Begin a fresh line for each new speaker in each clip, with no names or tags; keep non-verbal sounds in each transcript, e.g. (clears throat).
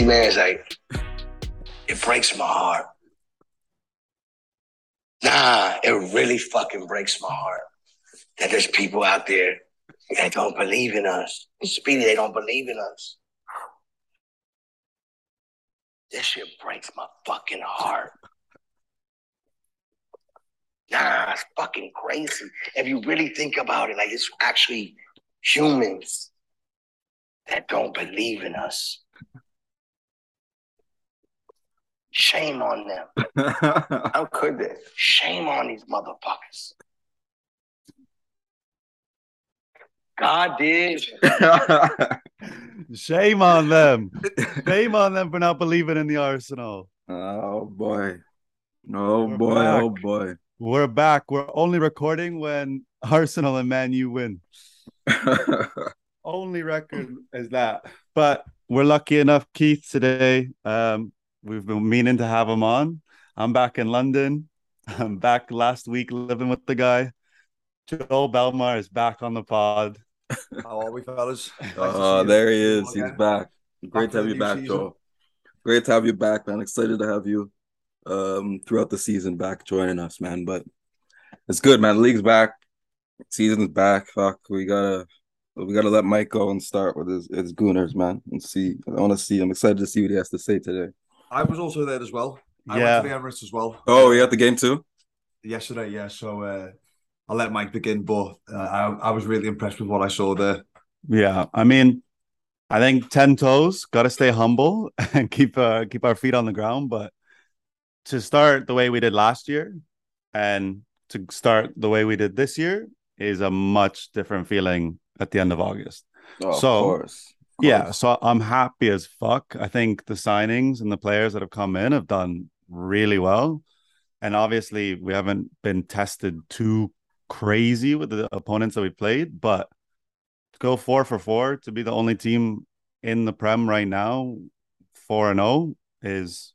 man, is like it breaks my heart. Nah, it really fucking breaks my heart that there's people out there that don't believe in us. Speedy, they don't believe in us. This shit breaks my fucking heart. Nah, it's fucking crazy. If you really think about it, like it's actually humans that don't believe in us. Shame on them. (laughs) How could they? Shame on these motherfuckers. God did. (laughs)
Shame on them. Shame on them for not believing in the Arsenal.
oh boy. Oh
We're
boy.
back.
Oh boy.
We're back. We're only recording when Arsenal and Man U win. (laughs) Only record is that. But we're lucky enough, Keith, today. Um, we've been meaning to have him on. I'm back in London. (laughs) I'm back last week living with the guy. Joel Belmar is back on the pod.
How are we, fellas? (laughs) Nice
Oh,
see you.
there he is.
Come
He's back. Great
for
to have you back,
season.
Joel. Great to have you back, man. Excited to have you um throughout the season back joining us, man. But it's good, man. The league's back. Season's back. Fuck. We gotta we gotta let Mike go and start with his, his gooners, man. And see. I wanna see. I'm excited to see what he has to say today.
I was also there as well. I
Yeah.
went to the Emirates as well.
Oh, you at the game too?
yesterday, yeah. So uh, I'll let Mike begin, but uh, I, I was really impressed with what I saw there.
Yeah, I mean, I think ten toes. Got to stay humble (laughs) and keep uh, keep our feet on the ground. But to start the way we did last year, and to start the way we did this year, is a much different feeling at the end of August.
Oh,
So,
of course. Of
Yeah, so I'm happy as fuck. I think the signings and the players that have come in have done really well. And obviously, we haven't been tested too crazy with the opponents that we played, but to go four for four to be the only team in the Prem right now, four and zero, is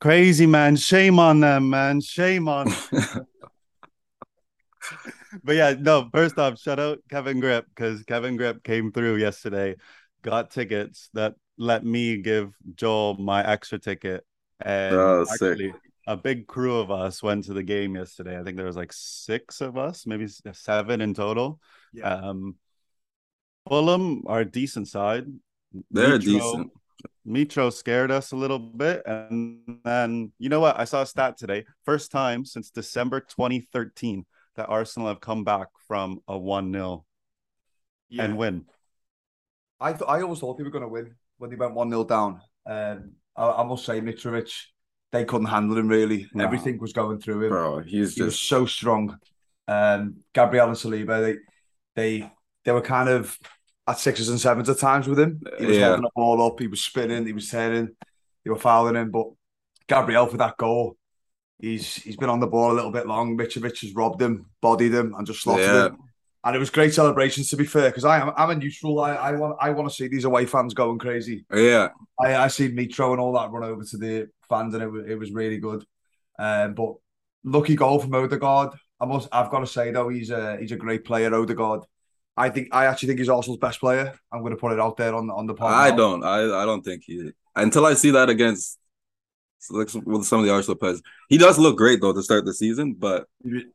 crazy, man. Shame on them, man. Shame on. (laughs) But yeah, no, first off, shout out Kevin Grip because Kevin Grip came through yesterday, got tickets that let me give Joel my extra ticket. And
Oh, sick.
actually, a big crew of us went to the game yesterday. I think there was like six of us, maybe seven in total.
Yeah.
Um, Fulham are a decent side.
They're
Mitro-
decent.
Mitro scared us a little bit. And then, you know what? I saw a stat today. First time since December 2013 that Arsenal have come back from a 1 0 and win.
I th- I always thought they were going to win when they went 1 0 down. Um, I, I must say, Mitrovic, they couldn't handle him really.
No.
Everything was going through him.
Bro, he's
he was
just
so strong. Um, Gabriel and Saliba, they they they were kind of at sixes and sevens at times with him. He was
Yeah.
holding the ball up, he was spinning, he was turning, they were fouling him. But Gabriel for that goal, he's he's been on the ball a little bit long. Mitrovic has robbed him, bodied him, and just slotted
Yeah.
him. And it was great celebrations to be fair, because I am I'm a neutral. I, I want I want to see these away fans going crazy.
yeah.
I, I seen Mitro and all that run over to the fans, and it was, it was really good. Um, but lucky goal from Odegaard. I must, I've got to say though, he's a he's a great player, Odegaard. I think I actually think he's Arsenal's best player. I'm going to put it out there on on the pod.
I
now.
don't. I I don't think he until I see that against like with some of the Arsenal players. He does look great though to start the season, but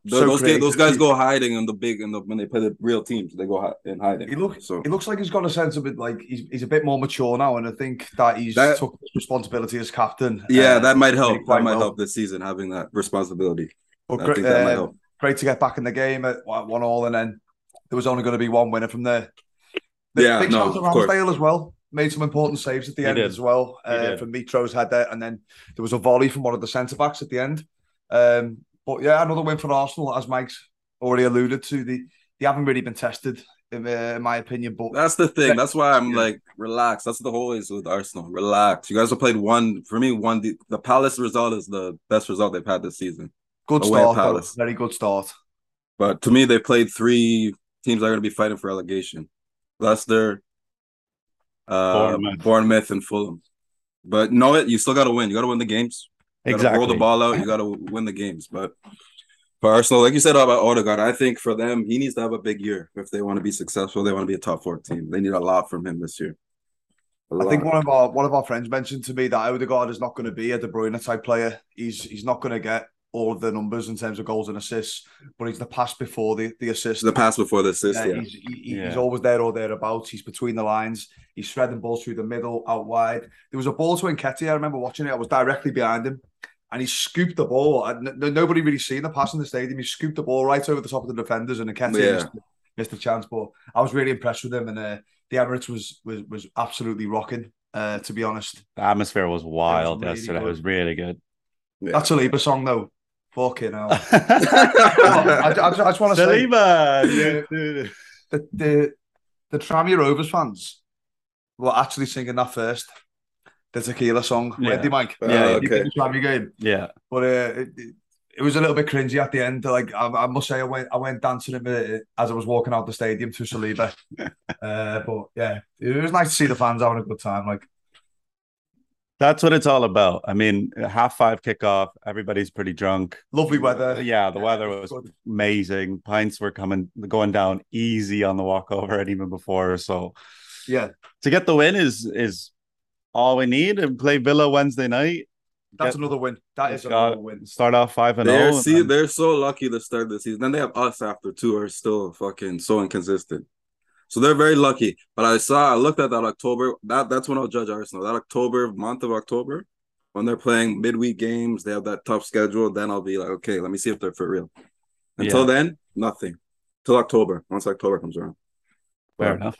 so
those ga- those guys go hiding in the big and the when they play the real teams. They go in hiding.
He look-
so
He looks like he's got a sense of it, like he's, he's a bit more mature now, and I think that he's
That-
took responsibility as captain.
yeah,
uh,
that might help. That might
well.
help this season having that responsibility.
But
I
great,
think that might
uh,
help.
great to get back in the game at one all, and then there was only going to be one winner from there.
Yeah,
big
no, of course.
As well. Made some important saves at the
He
end
did.
as well
He
uh,
did.
from Mitro's header, and then there was a volley from one of the centre backs at the end. Um, but yeah, another win for Arsenal, as Mike's already alluded to. The they haven't really been tested, in, uh, in my opinion. But
That's the thing. That's why I'm
Yeah.
like relax. That's the whole is with Arsenal. Relax. You guys have played one for me. One the, the Palace result is the best result they've had this season.
good
away
start.
Palace.
very good start.
But to me, they played three teams that are going to be fighting for relegation: Leicester, uh,
Bournemouth.
Bournemouth, and Fulham. But know it, you still got to win. You got to win the games. You
Exactly.
roll the ball out. You got to win the games. But for Arsenal, like you said about Odegaard, I think for them, he needs to have a big year if they want to be successful. They want to be a top four team. They need a lot from him this year.
I think one of our one of our friends mentioned to me that Odegaard is not going to be a De Bruyne type player. He's he's not going to get all of the numbers in terms of goals and assists, but he's the pass before the the assist.
the pass before the assist.
Yeah,
Yeah,
he's, he, he-
Yeah.
he's always there or thereabouts. He's between the lines. He's threading balls through the middle, out wide. There was a ball to Nketiah. I remember watching it. I was directly behind him, and he scooped the ball. And n- nobody really seen the pass in the stadium. He scooped the ball right over the top of the defenders, and Nketiah
Yeah.
missed, missed a chance. But I was really impressed with him, and uh, the Emirates was was was absolutely rocking. Uh, to be honest,
The atmosphere was wild
really
yesterday. It was really good.
yeah.
that's a Lieber song though. Fucking hell. (laughs) I, I, I just want to say
Saliba!
Yeah. the the the Tranmere Rovers fans were actually singing that first. The tequila song,
Yeah.
weren't they, Mike?
Uh,
Yeah,
You
okay.
did the Tranmere game,
yeah.
but uh, it, it, it was a little bit cringy at the end. Like I, I must say, I went I went dancing a bit as I was walking out the stadium to Saliba. (laughs) uh, but yeah, it was nice to see the fans having a good time. Like
That's what it's all about. I mean, half five kickoff, everybody's pretty drunk.
lovely weather.
Uh, yeah, the weather was
good.
amazing. Pints were coming going down easy on the walkover and even before. So
Yeah,
to get the win is is all we need and play Villa Wednesday night.
that's
Get-
another win. That is
got-
another win.
Start off five and oh
They're
zero.
see, they're so lucky to start the season. Then they have us after two are still fucking so inconsistent. So they're very lucky. But I saw, I looked at that October. That that's when I'll judge Arsenal. That October month of October, when they're playing midweek games, they have that tough schedule. Then I'll be like, okay, let me see if they're for real. Until
Yeah.
then, nothing. Till October. Once October comes around.
Fair
But,
enough.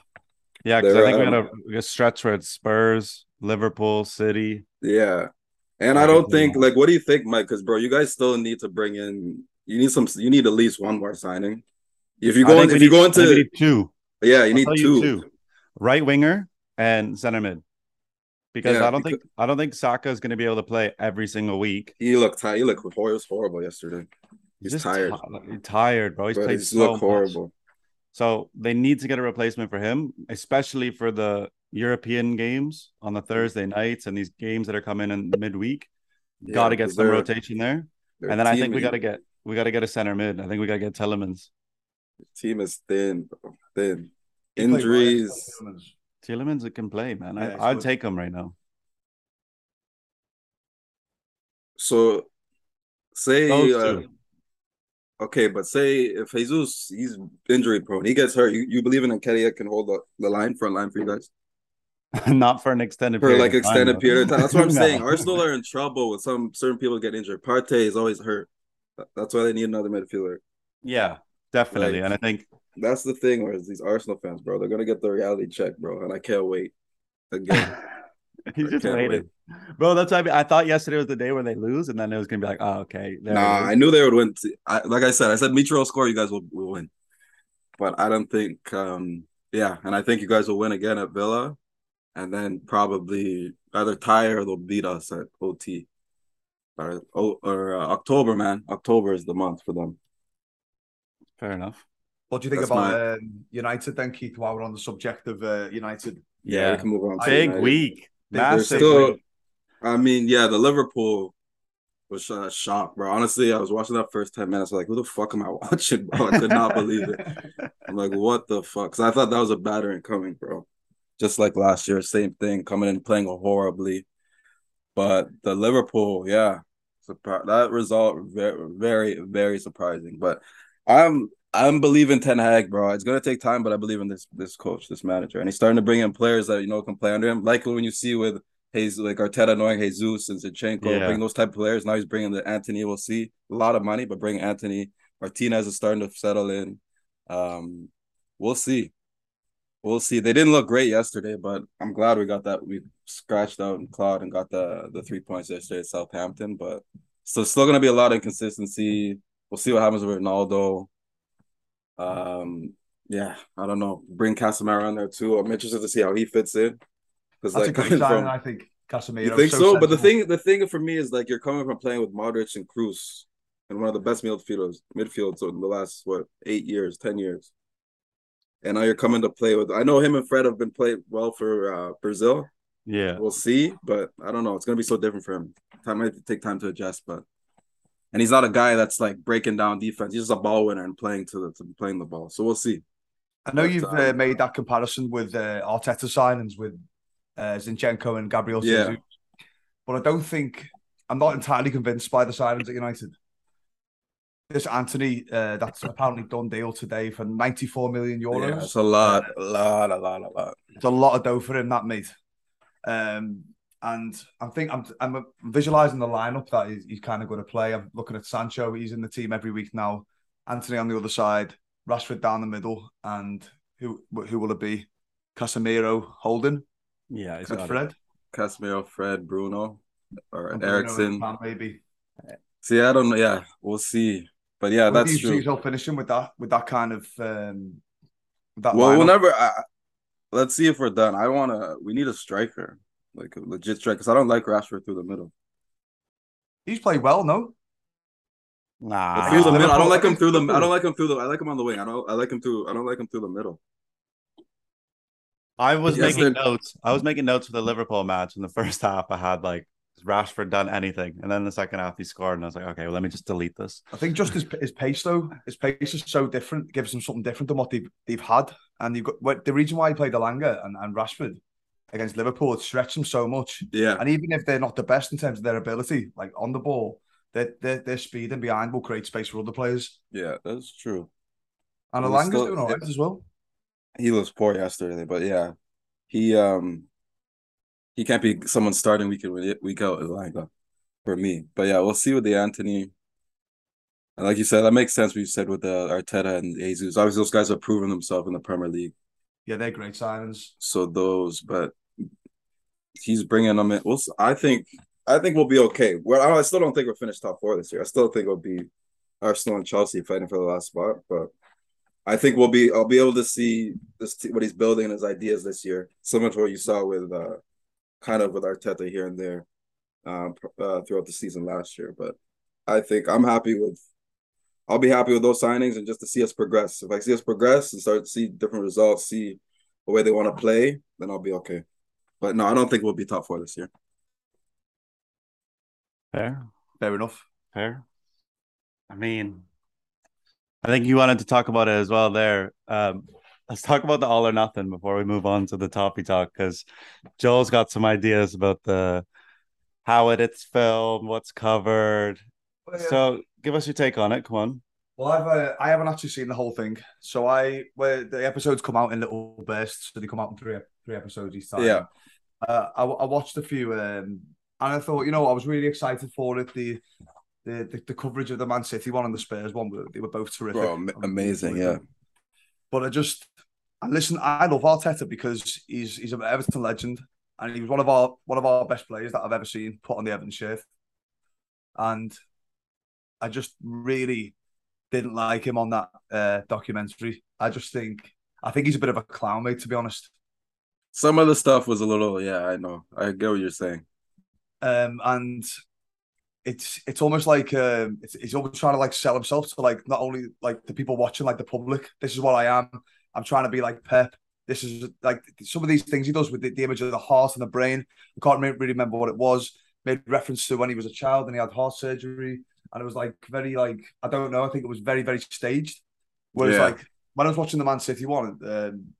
Yeah, because I think we got
um,
a, a stretch where it's Spurs, Liverpool, City.
Yeah. And I don't think like what do you think, Mike? Because bro, you guys still need to bring in you need some you need at least one more signing. If you go in,
we
if you
need-
go
I think we
into
need two.
Yeah, you need two.
you right winger and center mid. Because
Yeah,
I don't
because-
think I don't think Saka is going to be able to play every single week.
He looked tired. He looked horrible yesterday. He's
just
tired.
ti- he's tired, bro. He's
Bro,
played
he's
so
looked
much.
horrible.
So they need to get a replacement for him, especially for the European games on the Thursday nights and these games that are coming in midweek.
Yeah,
got to get some rotation there, and then I think we got to get we got to get a center mid. I think we got to get Tielemans.
Team is thin, bro, thin.
He
Injuries.
yesterday.
That can play, man.
Yeah,
I, I'd
good.
take him right now.
So say uh, okay, but say if Jesus he's injury prone, he gets hurt. You, you believe in Nketiah can hold the, the line front line for you guys? (laughs)
Not for an extended
for
period
like
of time,
extended period of time. That's what I'm (laughs)
No.
saying. Arsenal are in trouble with some certain people get injured. Partey is always hurt. That's why they need another midfielder.
Yeah, definitely.
Like-
and I think
That's the thing. where these Arsenal fans, bro, they're gonna get the reality check, bro, and I can't wait. Again, (laughs)
he just waited, bro. That's why I, mean, I thought yesterday was the day where they lose, and then it was gonna be like, oh, okay.
nah. I knew they would win. I, like I said, I said Mitro will score. You guys will, will win, but I don't think. um Yeah, and I think you guys will win again at Villa, and then probably either tie or they'll beat us at OT. Or, or, or uh, October, man. October is the month for them.
Fair enough.
What do you think
That's
about um, United then, Keith? While we're on the subject of uh, United,
Yeah,
Yeah.
we can move on.
Big
United.
week,
They're
They're
massive.
still,
week.
I mean, yeah, the Liverpool was a shock, bro. Honestly, I was watching that first 10 minutes, like, who the fuck am I (laughs) watching, bro? I could not believe it. (laughs) I'm like, what the fuck? Because I thought that was a battering coming, bro. Just like last year, same thing, coming in playing horribly. But the Liverpool, yeah, surpri- that result very, very, very surprising. But I'm I'm believing Ten Hag, bro. It's gonna take time, but I believe in this this coach, this manager, and he's starting to bring in players that you know can play under him. Like when you see with Jesus, like Arteta knowing Jesus and Zinchenko,
Yeah.
bring those type of players. Now he's bringing the Antony. We'll see a lot of money, but bring Antony. Martinez is starting to settle in. Um, we'll see. We'll see. They didn't look great yesterday, but I'm glad we got that. We scratched out and clawed and got the the three points yesterday at Southampton. But so still gonna be a lot of inconsistency. We'll see what happens with Ronaldo. Um, yeah, I don't know. Bring Casemiro in there too. I'm interested to see how he fits in. Because
that's
like
a great
coming from,
I think. Casemiro.
you think so? But the thing, the thing for me is like you're coming from playing with Modric and Kroos, and one of the best midfielders, midfields in the last what eight years, ten years, and now you're coming to play with. I know him and Fred have been played well for uh, Brazil.
Yeah.
We'll see, but I don't know. It's gonna be so different for him. Time might take time to adjust, but and he's not a guy that's like breaking down defense. He's just a ball winner and playing to the to playing the ball. So we'll see.
I know
But,
you've
um,
uh, made that comparison with uh, Arteta signings with uh, Zinchenko and Gabriel
Yeah.
Jesus. But I don't think I'm not entirely convinced by the signings at United. This Antony, uh, that's apparently done deal today for 94 million euros.
Yeah, it's a lot, a lot, a lot, a lot.
It's a lot of dough for him, that mate. Um, and I'm think I'm I'm visualizing the lineup that he's, he's kind of going to play. I'm looking at Sancho; he's in the team every week now. Antony on the other side, Rashford down the middle, and who who will it be? Casemiro, Holden,
Yeah, he's
and
got it.
Fred,
Casemiro, Fred, Bruno, or
and
Eriksen.
and maybe.
See, I don't know. Yeah, we'll see. But yeah,
Where do
that's
you see
true.
yourself finishing with that with that kind of um, that
Well,
lineup?
whenever I, let's see if we're done. I want to. We need a striker, like a legit striker. Because I don't like Rashford through the middle.
He's played well, no?
Nah,
But
I
through the middle, I don't like him through the. I don't (laughs) like him through the. I like him on the wing. I don't. I like him through. I don't like him through the middle.
I was
Yes,
making
they're-
notes. I was making notes for the Liverpool match. In the first (laughs) half, I had like has Rashford done anything, and then the second half he scored, and I was like, okay, well, let me just delete this.
I think just his his pace though, his pace is so different. It gives them something different than what they've they've had. And you've got what the reason why he played Elanga and, and Rashford against Liverpool, it stretched them so much.
Yeah,
And even if they're not the best in terms of their ability, like on the ball, their their, their speed and behind will create space for other players.
yeah, that's true.
And Elanga's
still-
doing all right as well.
He was poor yesterday, but yeah, he um, he can't be someone starting week in week out that for me. But yeah, we'll see with the Antony. And like you said, that makes sense. What you said with the Arteta and Jesus. Obviously, those guys have proven themselves in the Premier League.
Yeah, they're great signings.
So those, but he's bringing them in. We'll, I think, I think we'll be okay. Well, I, still don't think we're finished top four this year. I still think it'll be Arsenal and Chelsea fighting for the last spot. But I think we'll be. I'll be able to see this what he's building and his ideas this year, similar to what you saw with, uh, kind of with Arteta here and there, um, uh, throughout the season last year. But I think I'm happy with. I'll be happy with those signings and just to see us progress. If I see us progress and start to see different results, see the way they want to play, then I'll be okay. But no, I don't think we'll be top four this year.
Fair,
Fair enough.
fair. I mean, I think you wanted to talk about it as well. There, um, let's talk about the all or nothing before we move on to the toppy talk because Joel's got some ideas about the how it it's filmed, what's covered. So, give us your take on it. Come on.
Well, I've uh, I haven't actually seen the whole thing, so I where the episodes come out in little bursts, so they come out in three three episodes each time.
Yeah.
uh, I, I watched a few, um, and I thought, you know, I was really excited for it. The the the, the coverage of the Man City one and the Spurs one, were- they were both terrific,
Bro, amazing, yeah.
But I just, I listen. I love Arteta because he's he's an Everton legend, and he was one of our one of our best players that I've ever seen put on the Everton shirt, and I just really didn't like him on that uh, documentary. I just think I think he's a bit of a clown, mate. To be honest,
Some of the stuff was a little, yeah, I know. I get what you're saying.
um, and it's it's almost like um, it's, he's always trying to like sell himself to like not only like the people watching, like the public. This is what I am. I'm trying to be like Pep. This is like some of these things he does with the, the image of the heart and the brain. I can't really remember what it was. Made reference to when he was a child and he had heart surgery, and it was like very like I don't know. I think it was very very staged. Whereas
Yeah.
like when I was watching the Man City one, um,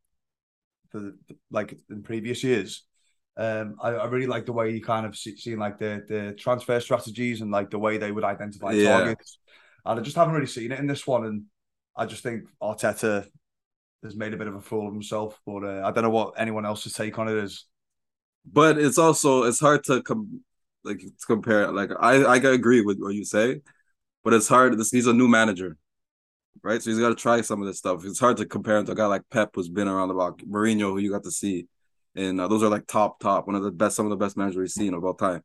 the, the like in previous years, um, I, I really like the way he kind of see, seen like the the transfer strategies and like the way they would identify
Yeah.
targets. And I just haven't really seen it in this one, and I just think Arteta has made a bit of a fool of himself. But uh, I don't know what anyone else's take on it is.
But it's also it's hard to com- like to compare. Like I I agree with what you say, but it's hard. This he's a new manager, right? So he's got to try some of this stuff. It's hard to compare him to a guy like Pep, who's been around the block, Mourinho, who you got to see, and uh, those are like top top, one of the best, some of the best managers we've seen of all time.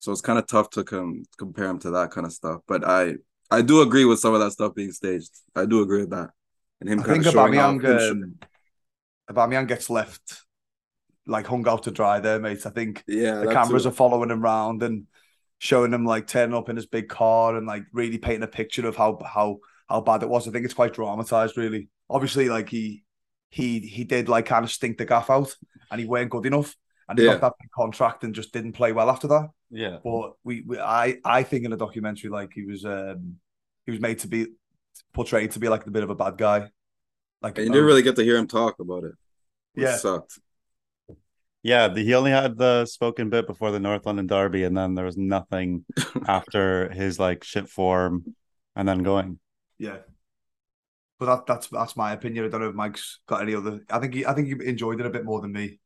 So it's kind of tough to com- compare him to that kind of stuff. But I I do agree with some of that stuff being staged. I do agree with that, and him
I
kind
think
of showing off.
Aubameyang,
sh-
um, Aubameyang gets left like hung out to dry there, mate. I think
yeah,
the cameras
too.
are following him around and showing him like turning up in his big car and like really painting a picture of how how how bad it was. I think it's quite dramatized, really. Obviously, like he he he did like kind of stink the gaff out and he weren't good enough and he
Yeah.
got that big contract and just didn't play well after that.
Yeah.
But we, we I I think in the documentary like he was um he was made to be portrayed to be like a bit of a bad guy. Like
And you didn't really get to hear him talk about it. which
Yeah.
sucked.
Yeah, the, he only had the spoken bit before the North London Derby, and then there was nothing (laughs) after his like shit form, and then going.
Yeah. But that, that's that's my opinion. I don't know if Mike's got any other. I think he I think he enjoyed it a bit more than me.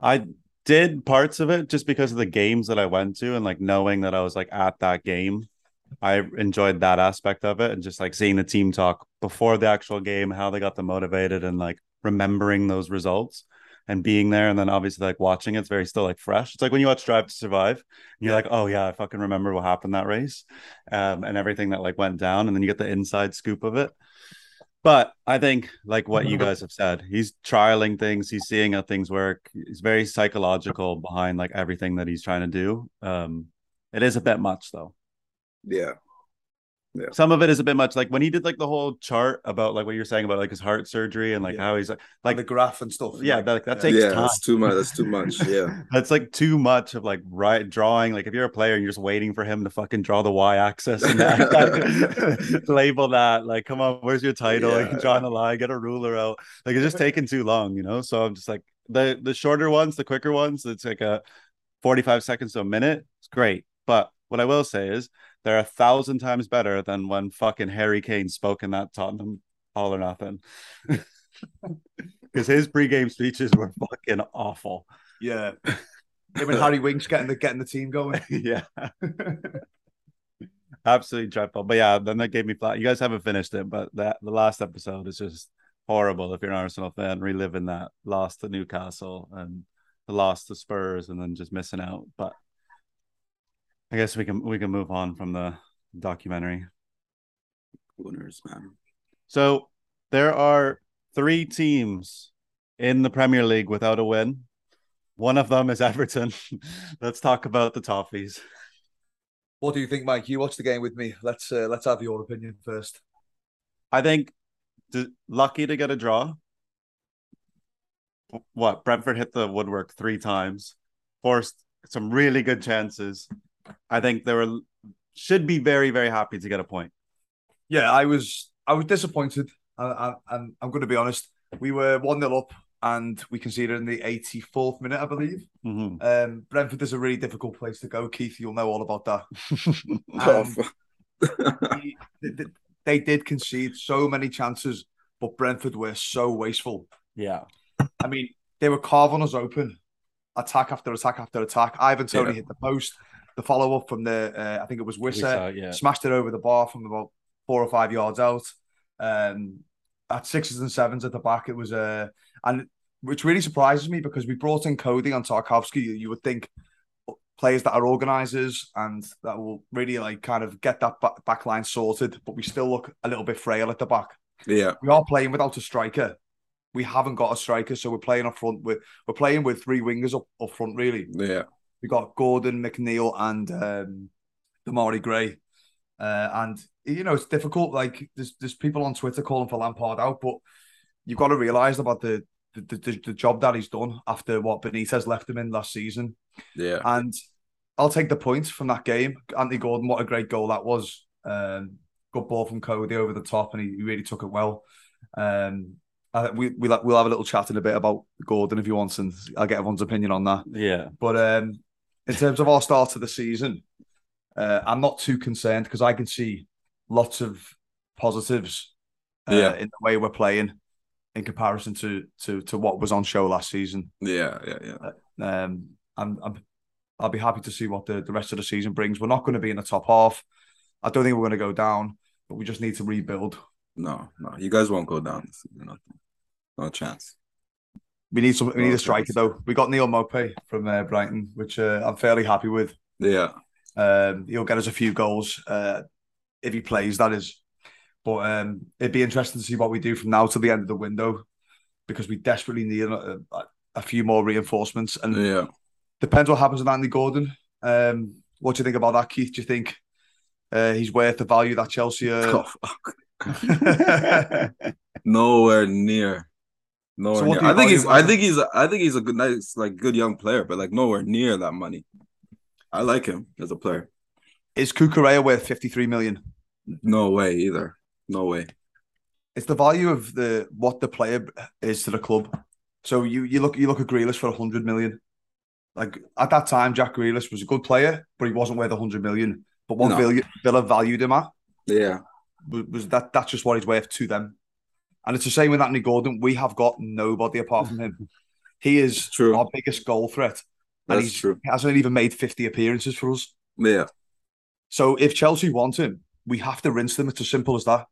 I did parts of it just because of the games that I went to, and like knowing that I was like at that game. I enjoyed that aspect of it, and just like seeing the team talk before the actual game, how they got them motivated, and like remembering those results and being there and then obviously like watching it's very still like fresh. It's like when you watch drive to survive you're like oh yeah i fucking remember what happened that race um, and everything that like went down and then you get the inside scoop of it. But i think like what you guys (laughs) have said he's trialing things he's seeing how things work he's very psychological behind like everything that he's trying to do um it is a bit much though.
Yeah.
Some of it is a bit much like when he did like the whole chart about like what you're saying about like his heart surgery and like
Yeah.
how he's like
Like
like
the graph and stuff.
yeah
like,
that, that takes
yeah,
time
that's too much. That's too much. (laughs) Yeah.
That's like too much of like right drawing. Like if you're a player and you're just waiting for him to fucking draw the y axis and that, that- (laughs) (laughs) label that, like, come on, where's your title?
Yeah.
Like drawing a line, get a ruler out. Like it's just taking too long, you know. So I'm just like the the shorter ones, the quicker ones. It's like a 45 seconds to a minute. It's great, but what I will say is they're a thousand times better than when fucking Harry Kane spoke in that Tottenham All or Nothing. (laughs) Because his pre-game speeches were fucking awful.
Yeah. (laughs) Him and Harry Winks getting the getting the team going. (laughs)
yeah. Absolutely dreadful. But yeah, then that gave me flat. You guys haven't finished it, but that the last episode is just horrible if you're an Arsenal fan, reliving that loss to Newcastle and the loss to Spurs and then just missing out. But I guess we can we can move on from the documentary.
Winners, man.
So there are three teams in the Premier League without a win. One of them is Everton. (laughs) Let's talk about the Toffees.
What do you think, Mike? You watched the game with me. Let's uh, let's have your opinion first.
I think d- lucky to get a draw. What Brentford hit the woodwork three times, forced some really good chances. I think they were should be very very happy to get a point.
Yeah, I was I was disappointed, and, and I'm going to be honest. We were one 0 up, and we conceded in the 84th minute, I believe.
Mhm.
Um, Brentford is a really difficult place to go, Keith. You'll know all about that.
Oh, (laughs)
Um, they, they- they did concede so many chances, but Brentford were so wasteful.
yeah,
I mean, they were carving us open, attack after attack after attack. Ivan Tony
Yeah.
hit the post. The follow up from the, uh, I think it was
we Wissa, yeah.
smashed it over the bar from about four or five yards out. Um, at sixes and sevens at the back, it was uh, and which really surprises me because we brought in Coady on Tarkowski. You would think players that are organisers and that will really like kind of get that back, back line sorted, but we still look a little bit frail at the back.
yeah.
We are playing without a striker. We haven't got a striker, so we're playing up front with we're playing with three wingers up, up front. Really,
Yeah.
We got Gordon, McNeil, and um, Demarai Gray. Uh, and you know it's difficult. Like there's there's people on Twitter calling for Lampard out, but you've got to realise about the the, the the job that he's done after what Benitez left him in last season.
Yeah.
And I'll take the points from that game. Anthony Gordon, what a great goal that was. Um, good ball from Coady over the top, and he, he really took it well. Um, I, we we'll, we'll have a little chat in a bit about Gordon if you want, and I'll get everyone's opinion on that.
yeah.
But um, in terms of our start to the season, uh, I'm not too concerned because I can see lots of positives uh,
Yeah.
in the way we're playing in comparison to to to what was on show last season.
Yeah. Yeah. Yeah.
Um, I'm, I'm I'll be happy to see what the, the rest of the season brings. We're not going to be in the top half. I don't think we're going to go down, but we just need to rebuild.
No, no. You guys won't go down this season. No, no chance.
We need some. We need
Oh,
a striker though. We got Neal Maupay from uh, Brighton, which uh, I'm fairly happy with.
Yeah.
Um, he'll get us a few goals uh, if he plays. That is, but um, it'd be interesting to see what we do from now to the end of the window because we desperately need a, a, a few more reinforcements. And
Yeah.
depends what happens with Andy Gordon. Um, what do you think about that, Keith? Do you think uh, he's worth the value that Chelsea?
Oh. (laughs) Nowhere near. Nowhere
So
near. I think he's. I think he's. I think he's a good, nice, like good young player, but like nowhere near that money. I like him as a player.
Is Cucurella worth 53 million?
No way either. No way.
It's the value of the what the player is to the club. So you you look you look at Grealish for hundred million. Like at that time, Jack Grealish was a good player, but he wasn't worth hundred million. But what
No.
Villa, Villa valued him at
Yeah,
was, was that that's just what he's worth to them. And it's the same with Anthony Gordon. We have got nobody apart from him. He is
True.
our biggest goal threat. And
that's true.
he hasn't even made 50 appearances for us.
Yeah.
So if Chelsea want him, we have to rinse them. It's as simple as that.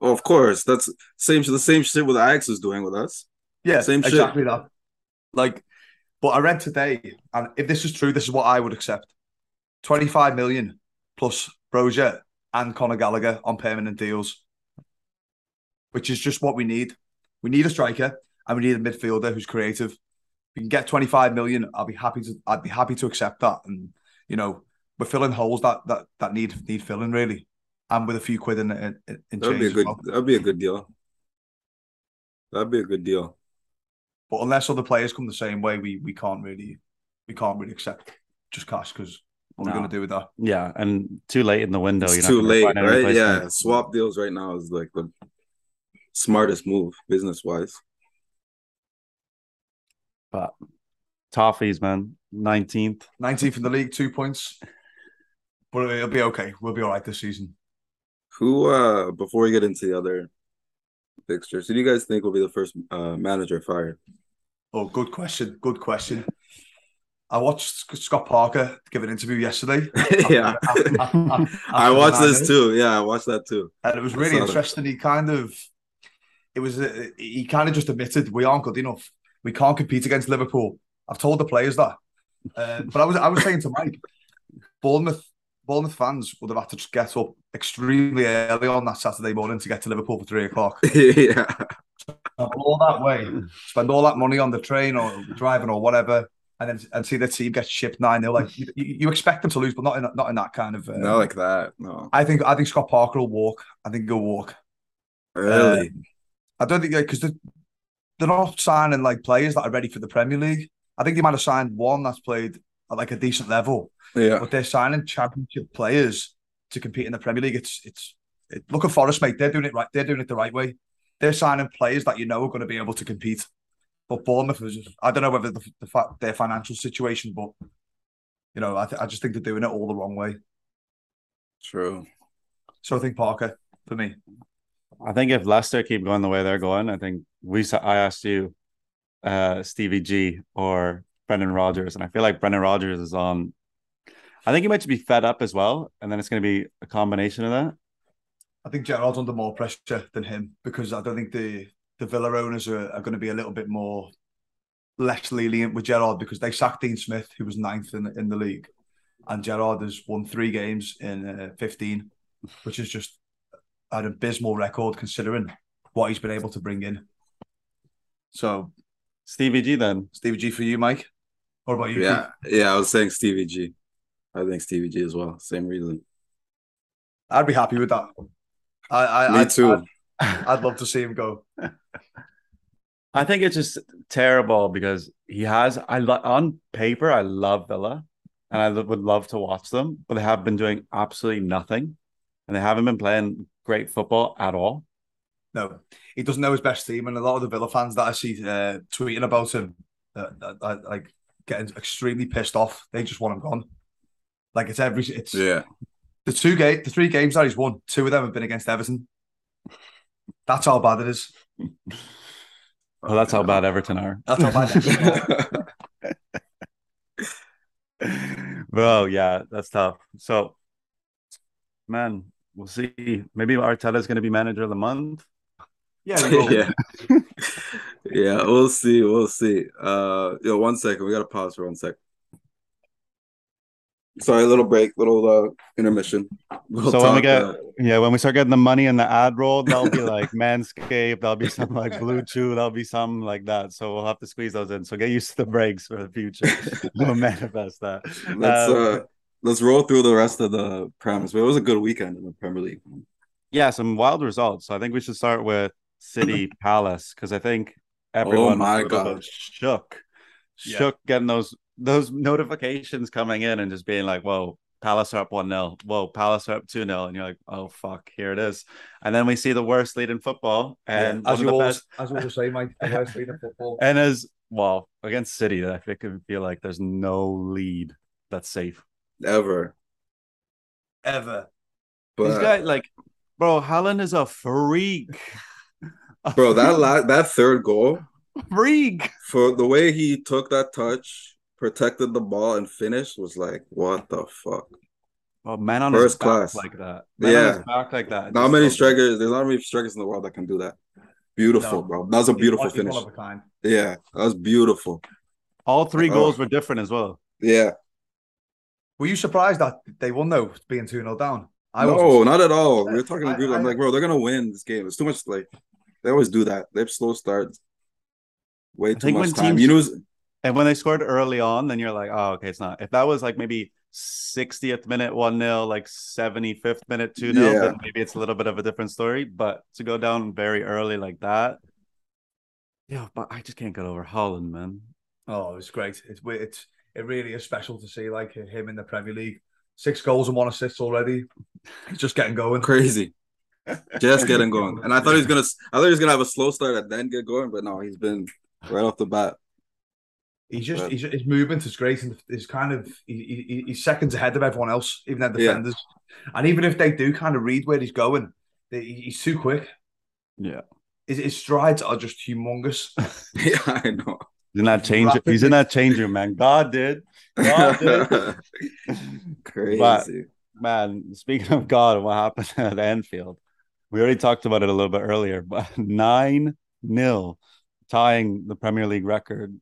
Well, of course, that's same the same shit what Ajax is doing with us.
Yeah,
Same shit.
exactly that. Like, but I read today, and if this is true, this is what I would accept: twenty-five million plus Broja and Conor Gallagher on permanent deals, which is just what we need. We need a striker, and we need a midfielder who's creative. If we can get twenty-five million, I'll be happy to. I'd be happy to accept that, and you know, we're filling holes that that that need need filling really, and with a few quid in in, in
That'd
change
be a
as
good.
well.
That'd be a good deal. That'd be a good deal.
But unless other players come the same way, we we can't really we can't really accept just cash because what are we going to do with that?
Yeah, and too late in the window.
It's
You're
too late, right? Yeah, swap deals right now is like the smartest move business wise.
But toffees, man, nineteenth.
19th in the league, two points. But it'll be okay. We'll be all right this season.
Who uh before we get into the other fixtures, who do you guys think will be the first uh manager fired?
Oh, good question. Good question. I watched Scott Parker give an interview yesterday. (laughs)
yeah.
After- (laughs) after- after
I watched this too. Yeah, I watched that too.
And it was really
saw that.
interesting. He kind of, it was, uh, he kind of just admitted we aren't good enough. We can't compete against Liverpool. I've told the players that. Uh, but I was, I was saying to Mike, Bournemouth, Bournemouth fans would have had to just get up extremely early on that Saturday morning to get to Liverpool for three o'clock. (laughs)
yeah.
All that way, spend all that money on the train or driving or whatever, and then and see the team get shipped nine 0 Like you, you expect them to lose, but not in not in that kind of. Uh,
Not like that. No.
I think I think Scott Parker will walk. I think he'll walk.
Really?
I don't think because they're, they're not signing like players that are ready for the Premier League. I think they might have signed one that's played at like a decent level,
yeah.
but they're signing championship players to compete in the Premier League. It's it's it, look at Forest, mate. They're doing it right. They're doing it the right way. They're signing players that you know are going to be able to compete. But Bournemouth is, I don't know whether the, the fa- their financial situation, but you know, I, th- I just think they're doing it all the wrong way.
True.
So I think Parker for me.
I think if Leicester keep going the way they're going, I think we. sa- I asked you, uh, Stevie G or Brendan Rodgers, and I feel like Brendan Rodgers is on. I think he might be fed up as well, and then it's going to be a combination of that.
I think Gerrard's under more pressure than him because I don't think the the Villa owners are, are going to be a little bit more less lenient with Gerrard because they sacked Dean Smith, who was ninth in, in the league, and Gerrard has won three games in uh, 15, which is just an abysmal record considering what he's been able to bring in. So,
Stevie G then.
Stevie G for you, Mike. What about you?
Yeah. Yeah. I was saying Stevie G. I think Stevie G as well. Same reason.
I'd be happy with that. I, I,
Me
I'd,
too.
I'd, I'd love to see him go. (laughs)
I think it's just terrible because he has. I lo- on paper, I love Villa, and I lo- would love to watch them, but they have been doing absolutely nothing, and they haven't been playing great football at all.
No, he doesn't know his best team, and a lot of the Villa fans that I see uh, tweeting about him, uh, uh, uh, like getting extremely pissed off. They just want him gone. Like it's every it's
Yeah.
the two game, the three games that he's won. Two of them have been against Everton. That's how bad it is.
Well, that's how bad Everton are.
That's how bad. It is.
Bro, yeah, that's tough. So, man, we'll see. Maybe Arteta's going to be manager of the month.
yeah, (laughs)
yeah. yeah, we'll see. We'll see. Uh yo, one second. We gotta pause for one sec. Sorry, a little break, little uh intermission. We'll
so when we get
uh,
yeah, when we start getting the money in the ad roll, there'll be like (laughs) Manscaped, there'll be some like Blue Chew, there'll be some like that. So we'll have to squeeze those in. So get used to the breaks for the future. (laughs) we'll manifest that.
let's
Um,
uh let's roll through the rest of the premise. But it was a good weekend in the Premier League.
Yeah, some wild results. So I think we should start with City (clears throat) Palace because I think everyone
Oh my God.
shook,
Yeah.
shook getting those those notifications coming in and just being like, "Whoa, Palace are up 1 0. Whoa, Palace are up 2 0. And you're like, oh, fuck, here it is. And then we see the worst lead in football. And
as you always,
best. (laughs)
as you always say, Mike, the worst leader in football. (laughs)
And as well, against City, I think it feel like there's no lead that's safe.
Ever.
Ever.
But
These guys, like, bro, Haaland is a freak. A (laughs)
bro, that la- that third goal
freak.
for the way he took that touch, protected the ball, and finished was like, what the fuck?
Well, man on
First
his back
class.
like that. Man
Yeah.
on his back like that.
Not many strikers. There's not many strikers in the world that can do that. Beautiful,
No.
bro. That was a beautiful finish.
one of a kind.
Yeah, that was beautiful.
All three
Oh.
goals were different as well.
Yeah.
Were you surprised that they won though, being 2 0 down? I
no,
wasn't.
not at all. We were talking to
I-
group. I'm
I-
like, bro, they're gonna win this game. It's too much like they always do that. They have slow starts. Way too
think
much time.
teams-
You know,
And when they scored early on, then you're like, oh, okay, it's not. If that was like maybe 60th minute 1 0, like 75th minute 2 0,
Yeah.
then maybe it's a little bit of a different story. But to go down very early like that, yeah, but I just can't get over Haaland, man.
Oh, it's great. It's it's it really is special to see like him in the Premier League. Six goals and one assist already. He's just getting going.
crazy. Just (laughs) getting going. And I thought he was gonna I thought he was gonna have a slow start and then get going, but no, he's been right off the bat.
He's just
But-
he's, his movement is great and he's kind of he, he, he's seconds ahead of everyone else, even their
Yeah.
defenders. And even if they do kind of read where he's going, they, he's too quick.
Yeah.
His, his strides are just humongous. (laughs)
yeah, I know.
He's in that changer. He's in that changer, man. God did. God did. (laughs)
Crazy.
Man, speaking of God and what happened (laughs) at Anfield, we already talked about it a little bit earlier, but (laughs) 9 nil, tying the Premier League record.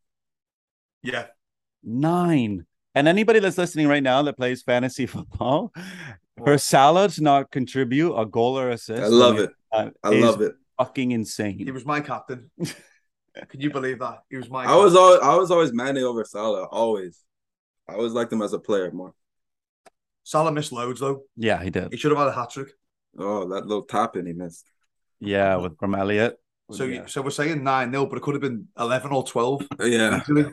Yeah.
Nine. And anybody that's listening right now that plays fantasy football, for Salah to not contribute a goal or assist,
I love it.
uh,
I love it.
Fucking insane.
He was my captain. Can you believe that? He was my
I was
captain.
always I was always Mane over Salah, always. I always liked him as a player more.
Salah missed loads though.
Yeah, he did.
He should have had a hat trick.
Oh, that little tap in he missed.
Yeah, with from Elliott.
So
yeah.
so we're saying 9 0, but it could have been 11 or 12. (laughs)
Yeah.
easily.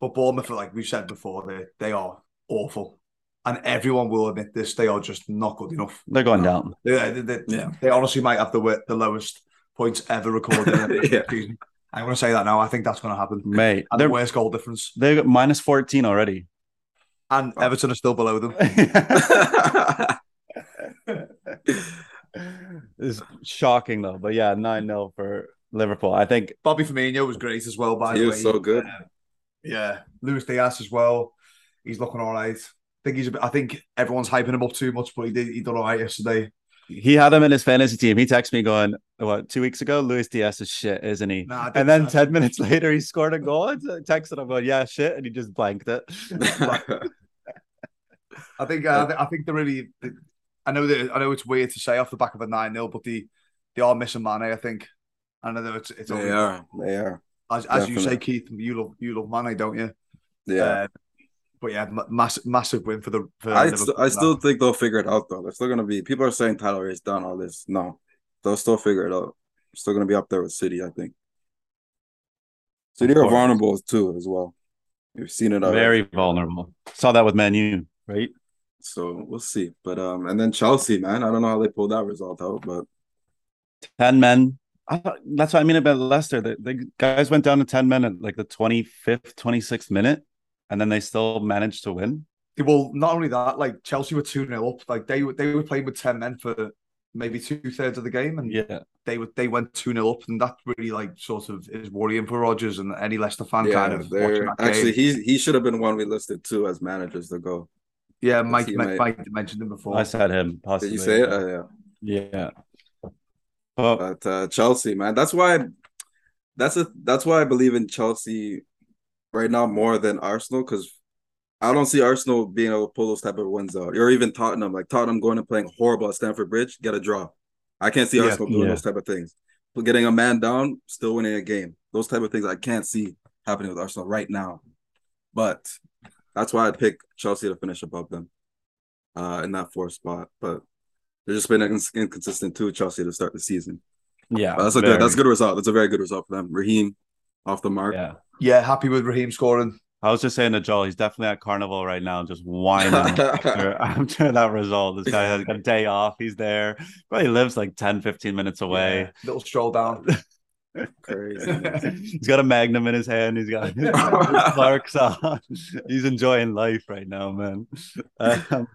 But Bournemouth, like we've said before, they they are awful, and everyone will admit this. They are just not good enough.
they're going down.
They, they, they,
Yeah.
they honestly might have the wi- the lowest points ever recorded (laughs)
Yeah.
I'm going to say that now. I think that's going to happen.
Mate,
And
they're
worst goal difference,
they got minus 14 already.
and Everton are still below them. (laughs)
it's shocking though. But yeah, 9 0 for Liverpool. I think
Bobby Firmino was great as well. By
he
the
was
way,
so good.
Uh, yeah, Luis Diaz as well. He's looking all right. I think he's. A bit, I think everyone's hyping him up too much, but he did. He done all right yesterday.
He had him in his fantasy team. He texted me going, What, two weeks ago? Luis Diaz is shit, isn't he?
Nah,
and
didn't-
then
I
10 minutes (laughs) later, he scored a goal. I texted him going, Yeah, shit. And he just blanked it. (laughs)
I think uh, I think they're really. I know that I know it's weird to say off the back of a nine 0 but they they are missing Mane. I think. I know it's it's
they
only-
are. They are.
as as you say. Keith. You love you love Mane, don't you?
Yeah.
Uh, but yeah, massive massive win for the. For
I, st- I still think they'll figure it out though. They're still gonna be people are saying Tyler is done all this. No. They'll still figure it out. Still gonna be up there with City, I think. City
Of
are vulnerable too as well. We've seen it already.
Very vulnerable. Saw that with Man U, right?
So we'll see. But um and then Chelsea, man. I don't know how they pulled that result out, but
10 men. I that's what I mean about Leicester. The, the guys went down to 10 men at like the 25th, 26th minute, and then they still managed to win.
Well, not only that, like Chelsea were two 0 up. Like they were they were playing with ten men for maybe two thirds of the game, and
Yeah.
they were they went two 0 up, and that really like sort of is worrying for Rodgers and any Leicester fan
yeah,
kind of watching
they're actually
game.
he he should have been one we listed too as managers to go.
Yeah, Mike, Mike,
might-
Mike mentioned him before.
I said him,
Did you say it? Uh, yeah.
Yeah. But
But uh, Chelsea, man, that's why that's a that's why I believe in Chelsea right now more than Arsenal because I don't see Arsenal being able to pull those type of wins out, or even Tottenham. Like Tottenham going and playing horrible at Stamford Bridge, get a draw. I can't see
Yeah.
Arsenal doing
Yeah.
those type of things. But getting a man down, still winning a game. Those type of things I can't see happening with Arsenal right now. But that's why I'd pick Chelsea to finish above them uh, in that fourth spot. But they've just been incons- inconsistent too, Chelsea, to start the season.
yeah.
But that's a
very-
good. That's a good result. That's a very good result for them. Raheem off the mark.
Yeah.
Yeah, happy with Raheem scoring.
I was just saying to Joel, he's definitely at carnival right now, just whining (laughs) after, after that result. This guy has got a day off. He's there. Probably lives like 10, 15 minutes away.
Yeah, little stroll down.
Crazy. (laughs)
he's got a magnum in his hand. He's got (laughs) his Clark's on. He's enjoying life right now, man. Um,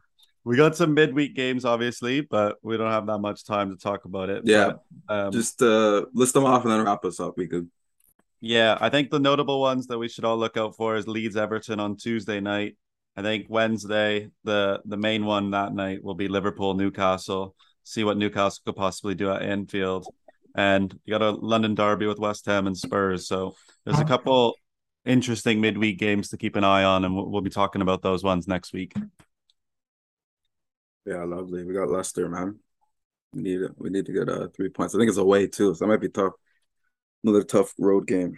we got some midweek games, obviously, but we don't have that much time to talk about it.
Yeah.
But, um,
Just uh, list them off and then wrap us up. We could.
Yeah, I think the notable ones that we should all look out for is Leeds Everton on Tuesday night. I think Wednesday, the the main one that night will be Liverpool Newcastle. See what Newcastle could possibly do at Anfield, and you got a London derby with West Ham and Spurs. So there's a couple interesting midweek games to keep an eye on, and we'll, we'll be talking about those ones next week.
Yeah, lovely. We got Leicester, man. We need we need to get uh three points. I think it's away too, so that might be tough. Another tough road game.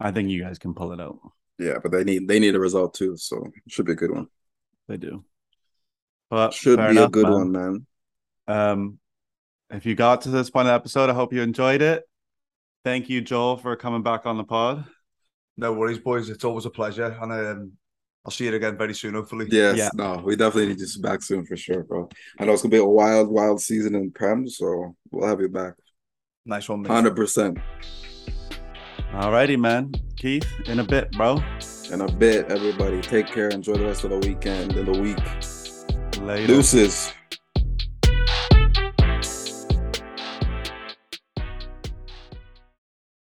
I think you guys can pull it out.
Yeah, but they need they need a result too, so it should be a good one.
They do. But
Should
fair
be a good
man.
one, man.
Um, if you got to this point of the episode, I hope you enjoyed it. Thank you, Joel, for coming back on the pod.
No worries, boys. It's always a pleasure, and um, I'll see you again very soon, hopefully.
Yes,
Yeah.
no, we definitely need you back soon for sure, bro. I know it's gonna be a wild, wild season in Prem, so we'll have you back.
Nice one, mate.
Hundred percent.
Alrighty, man. Keith, in a bit, bro.
In a bit, everybody. Take care. Enjoy the rest of the weekend and the week.
Later.
Deuces.